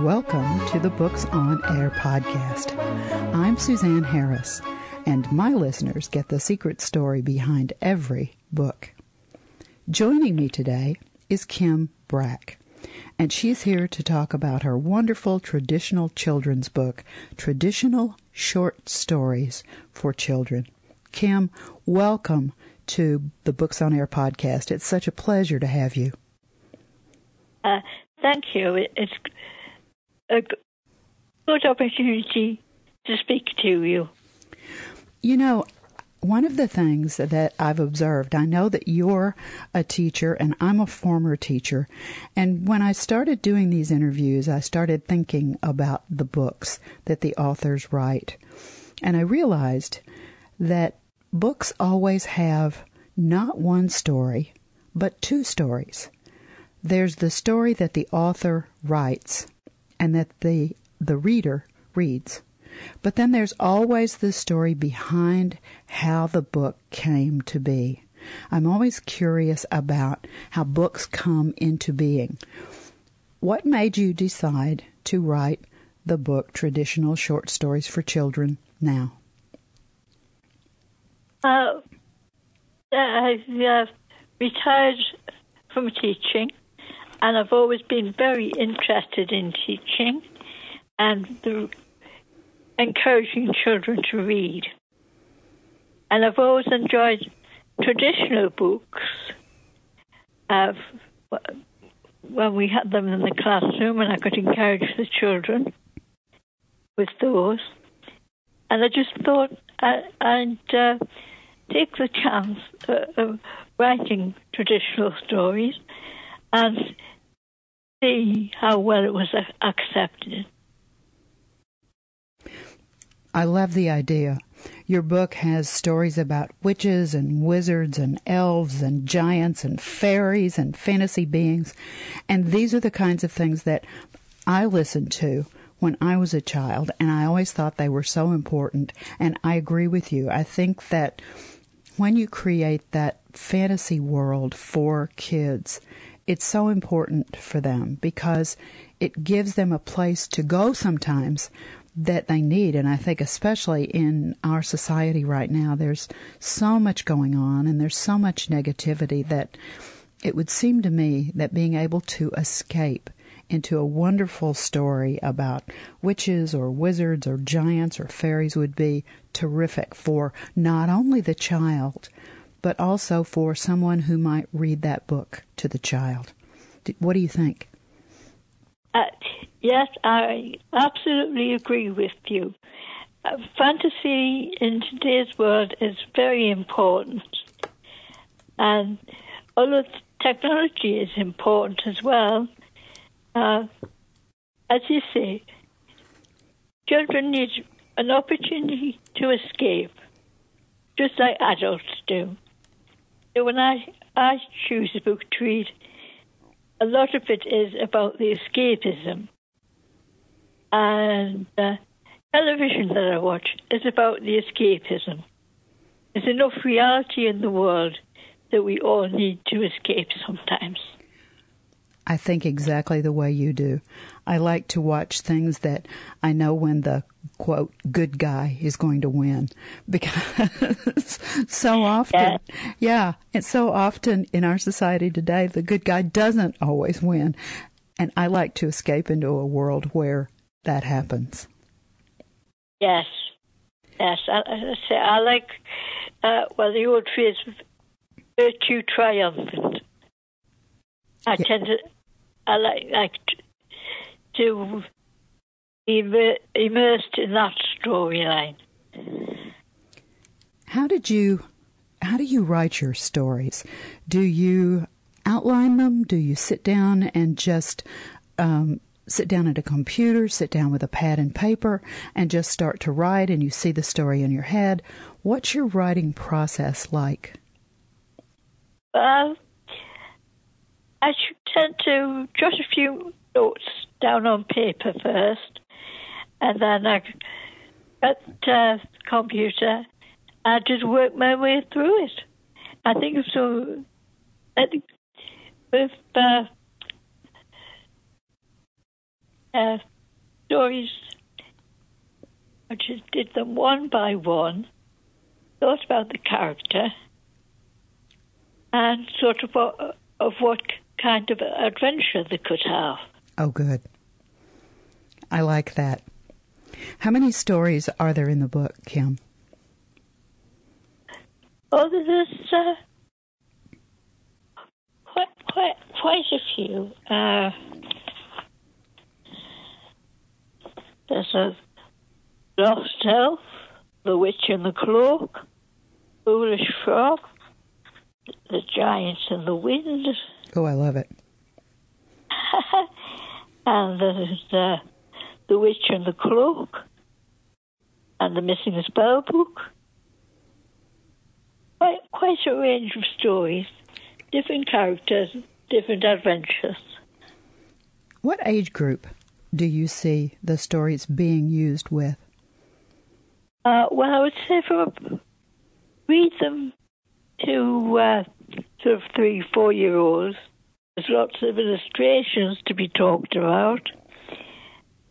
Welcome to the Books on Air podcast. I'm Suzanne Harris, and my listeners get the secret story behind every book. Joining me today is Kim Brack, and she's here to talk about her wonderful traditional children's book, Traditional Short Stories for Children. Kim, welcome to the Books on Air podcast. It's such a pleasure to have you. Uh, thank you. It's a good opportunity to speak to you. You know, one of the things that I've observed, I know that you're a teacher and I'm a former teacher. And when I started doing these interviews, I started thinking about the books that the authors write. And I realized that books always have not one story, but two stories. There's the story that the author writes and that the the reader reads. But then there's always the story behind how the book came to be. I'm always curious about how books come into being. What made you decide to write the book Traditional Short Stories for Children now? Uh, uh, retired from teaching and I've always been very interested in teaching and encouraging children to read. And I've always enjoyed traditional books of when we had them in the classroom and I could encourage the children with those. And I just thought uh, I, would uh, take the chance uh, of writing traditional stories and see how well it was accepted. I love the idea. Your book has stories about witches and wizards and elves and giants and fairies and fantasy beings. And these are the kinds of things that I listened to when I was a child, and I always thought they were so important. And I agree with you. I think that when you create that fantasy world for kids, it's so important for them because it gives them a place to go sometimes that they need. And I think, especially in our society right now, there's so much going on and there's so much negativity that it would seem to me that being able to escape into a wonderful story about witches or wizards or giants or fairies would be terrific for not only the child, but also for someone who might read that book to the child. What do you think? Uh, yes, I absolutely agree with you. Uh, fantasy in today's world is very important, and although technology is important as well, uh, as you say, children need an opportunity to escape, just like adults do. When I, I choose a book to read, a lot of it is about the escapism. And uh, television that I watch is about the escapism. There's enough reality in the world that we all need to escape sometimes. I think exactly the way you do. I like to watch things that I know when the quote good guy is going to win because so often yeah. yeah it's so often in our society today the good guy doesn't always win and I like to escape into a world where that happens. Yes. Yes, I, I, I like uh, well the old phrase virtue triumphant. I yeah. tend to I like like to be immersed in that storyline. How did you how do you write your stories? Do you outline them? Do you sit down and just um, sit down at a computer, sit down with a pad and paper, and just start to write, and you see the story in your head? What's your writing process like? Well, I tend to jot a few notes down on paper first, and then I at the computer, I just work my way through it. I think so. I think with uh, uh, stories. I just did them one by one, thought about the character, and sort of uh, of what kind of adventure they could have. Oh, good. I like that. How many stories are there in the book, Kim? Oh, there's uh, quite, quite, quite a few. Uh, there's a lost elf, the witch in the cloak, foolish frog, the giant in the wind. Oh, I love it. and there's uh, the witch and the cloak, and the missing spell book. Quite, quite a range of stories, different characters, different adventures. What age group do you see the stories being used with? Uh, well, I would say from read them to uh, sort of three, four year olds. There's lots of illustrations to be talked about,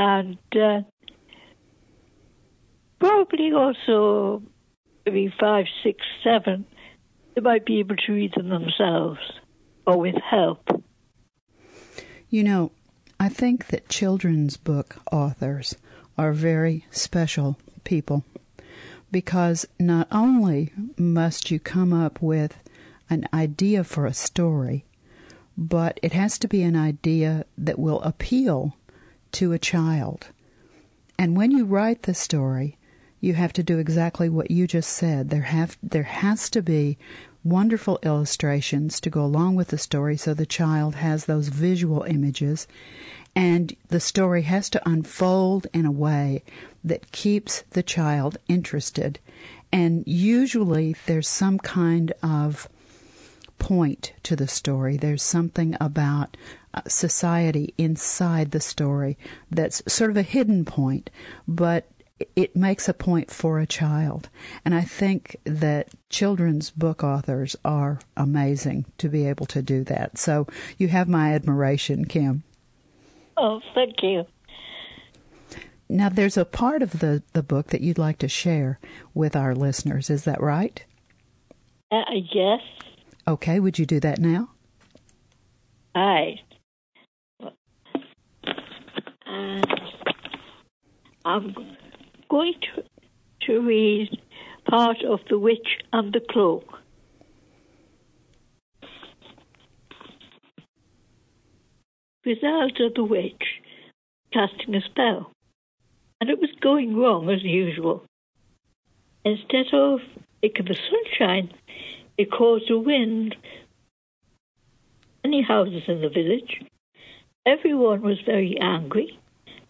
and uh, probably also maybe five, six, seven. They might be able to read them themselves or with help. You know, I think that children's book authors are very special people because not only must you come up with an idea for a story, but it has to be an idea that will appeal to a child. And when you write the story, you have to do exactly what you just said. There have there has to be wonderful illustrations to go along with the story so the child has those visual images and the story has to unfold in a way that keeps the child interested. And usually there's some kind of point to the story. There's something about society inside the story that's sort of a hidden point, but it makes a point for a child. And I think that children's book authors are amazing to be able to do that. So you have my admiration, Kim. Oh, thank you. Now, there's a part of the, the book that you'd like to share with our listeners. Is that right? Uh, yes. Okay, would you do that now? Right. I'm going to, to read part of The Witch and the Cloak. Griselda the Witch casting a spell and it was going wrong as usual. Instead of making the sunshine, it caused a wind. Many houses in the village. Everyone was very angry,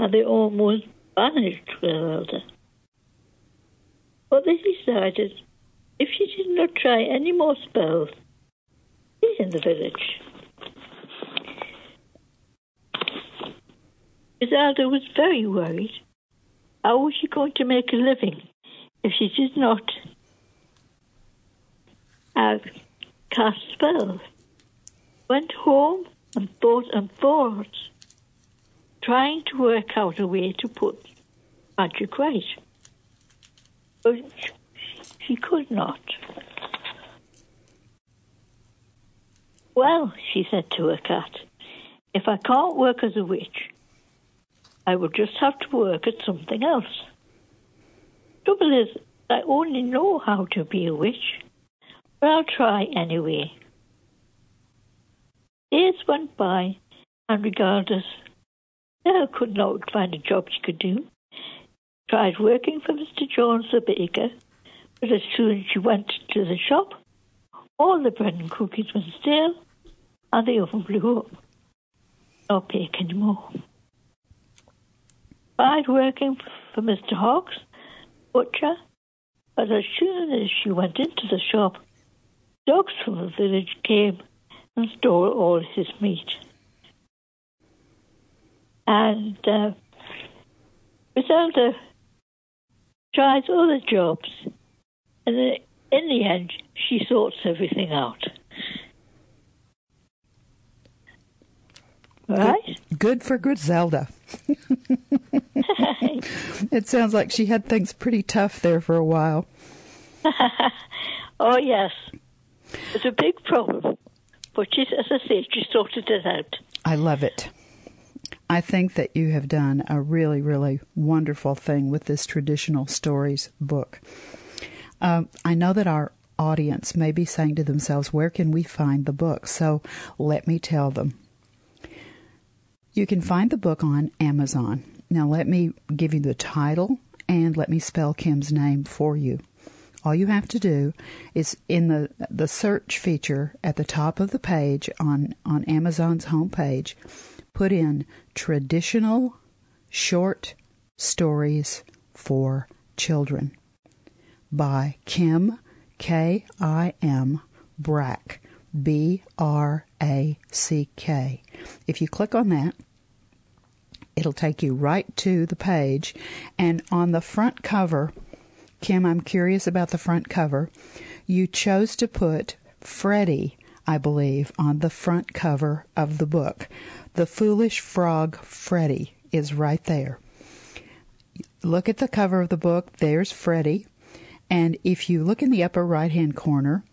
and they almost banished Griselda. But they decided if she did not try any more spells, she's in the village. Griselda was very worried how was she going to make a living if she did not have cast spells? Went home and thought and thought, trying to work out a way to put magic right. But she could not. Well, she said to her cat, if I can't work as a witch, I will just have to work at something else. Trouble is, I only know how to be a witch, but I'll try anyway. Days went by, and regardless, Sarah could not find a job she could do. Tried working for Mr. Jones the baker, but as soon as she went to the shop, all the bread and cookies went stale, and the oven blew up. No bake anymore tried working for Mr. Hawks, butcher, but as soon as she went into the shop, dogs from the village came and stole all his meat. And uh, Griselda tries other jobs, and in the end, she sorts everything out. Right? Good, good for Griselda. it sounds like she had things pretty tough there for a while. oh, yes. It's a big problem. But she, as I say, she sorted it out. I love it. I think that you have done a really, really wonderful thing with this traditional stories book. Um, I know that our audience may be saying to themselves, Where can we find the book? So let me tell them. You can find the book on Amazon. Now, let me give you the title and let me spell Kim's name for you. All you have to do is in the the search feature at the top of the page on on Amazon's homepage, put in traditional short stories for children by Kim K I M Brack B R A C K. If you click on that, it'll take you right to the page and on the front cover Kim, I'm curious about the front cover. You chose to put Freddie, I believe, on the front cover of the book. The Foolish Frog Freddie is right there. Look at the cover of the book. There's Freddie. And if you look in the upper right hand corner,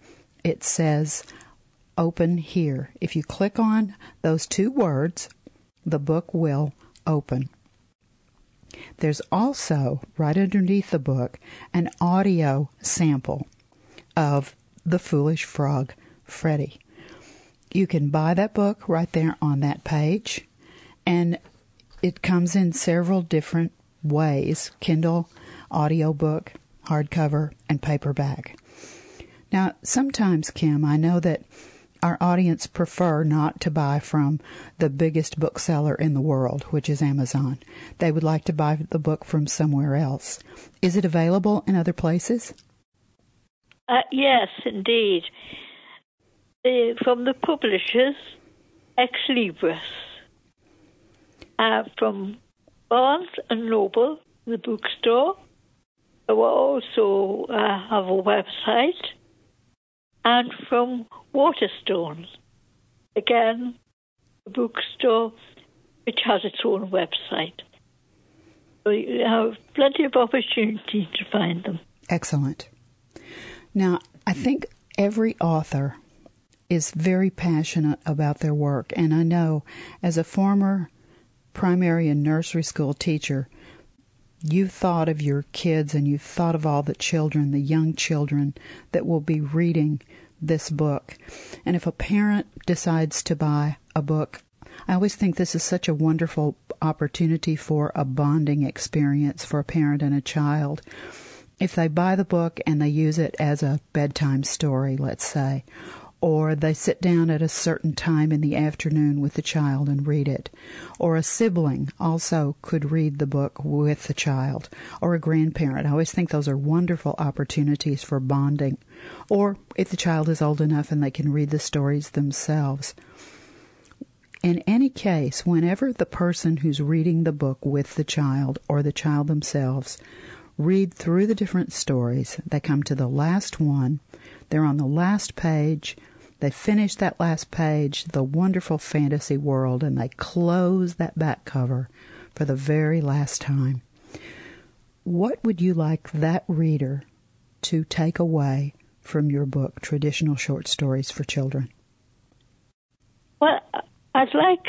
it says open here. If you click on those two words, the book will open. There's also, right underneath the book, an audio sample of The Foolish Frog, Freddie. You can buy that book right there on that page, and it comes in several different ways Kindle, audiobook, hardcover, and paperback. Now, sometimes, Kim, I know that our audience prefer not to buy from the biggest bookseller in the world, which is Amazon. They would like to buy the book from somewhere else. Is it available in other places? Uh, yes, indeed. From the publishers, Ex Libris. Uh, from Barnes and Noble, the bookstore, who also uh, have a website, and from Waterstones. Again, a bookstore which has its own website. So you have plenty of opportunity to find them. Excellent. Now, I think every author is very passionate about their work, and I know as a former primary and nursery school teacher, you thought of your kids and you thought of all the children, the young children that will be reading this book. And if a parent decides to buy a book, I always think this is such a wonderful opportunity for a bonding experience for a parent and a child. If they buy the book and they use it as a bedtime story, let's say, or they sit down at a certain time in the afternoon with the child and read it, or a sibling also could read the book with the child, or a grandparent. I always think those are wonderful opportunities for bonding, or if the child is old enough and they can read the stories themselves. In any case, whenever the person who's reading the book with the child or the child themselves read through the different stories, they come to the last one, they're on the last page, they finish that last page, the wonderful fantasy world, and they close that back cover for the very last time. What would you like that reader to take away from your book, Traditional Short Stories for Children? Well, I'd like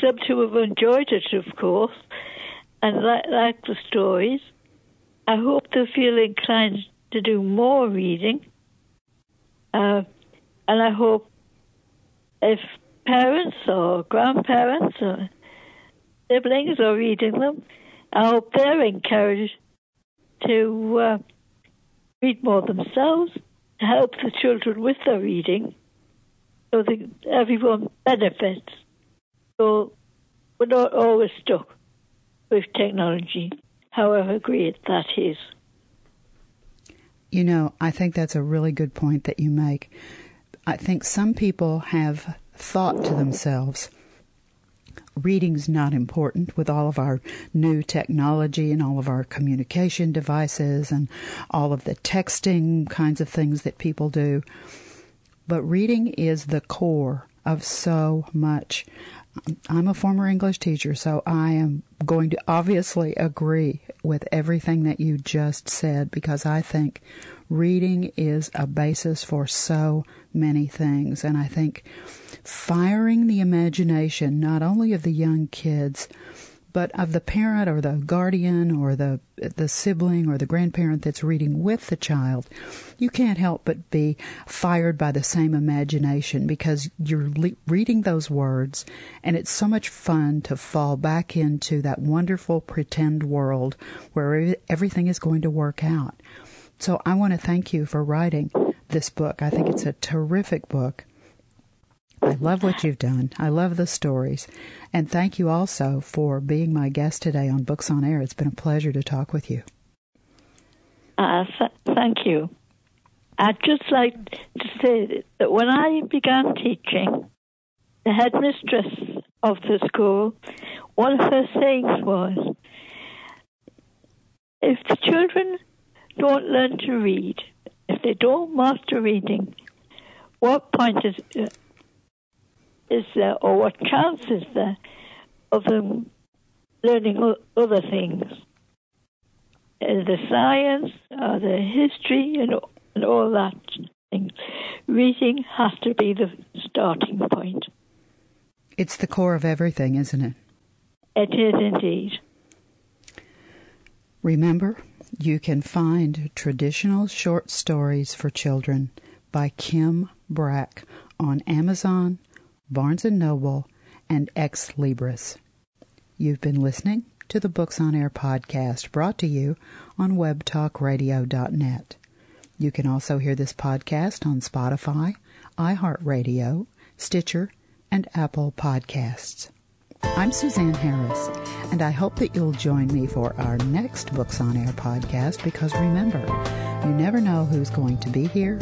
them to have enjoyed it, of course, and like, the stories. I hope they feel inclined to do more reading. Uh, and I hope if parents or grandparents or siblings are reading them, I hope they're encouraged to uh, read more themselves, to help the children with their reading, so that everyone benefits. So we're not always stuck with technology, however great that is. You know, I think that's a really good point that you make. I think some people have thought to themselves, reading's not important with all of our new technology and all of our communication devices and all of the texting kinds of things that people do. But reading is the core of so much. I'm a former English teacher, so I am going to obviously agree with everything that you just said because I think reading is a basis for so many things. And I think firing the imagination, not only of the young kids, but of the parent or the guardian or the the sibling or the grandparent that's reading with the child, you can't help but be fired by the same imagination because you're le- reading those words, and it's so much fun to fall back into that wonderful pretend world where everything is going to work out. So I want to thank you for writing this book. I think it's a terrific book. I love what you've done. I love the stories. And thank you also for being my guest today on Books on Air. It's been a pleasure to talk with you. Uh, th- thank you. I'd just like to say that when I began teaching, the headmistress of the school, one of her sayings was, if the children don't learn to read, if they don't master reading, what point is is there, or what chance is there of them learning other things? Uh, the science, uh, the history, and, and all that thing. Reading has to be the starting point. It's the core of everything, isn't it? It is indeed. Remember, you can find traditional short stories for children by Kim Brack on Amazon, Barnes & Noble, and Xlibris. You've been listening to the Books on Air podcast brought to you on webtalkradio.net. You can also hear this podcast on Spotify, iHeartRadio, Stitcher, and Apple Podcasts. I'm Suzanne Harris, and I hope that you'll join me for our next Books on Air podcast because remember, you never know who's going to be here,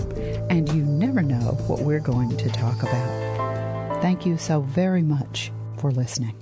and you never know what we're going to talk about. Thank you so very much for listening.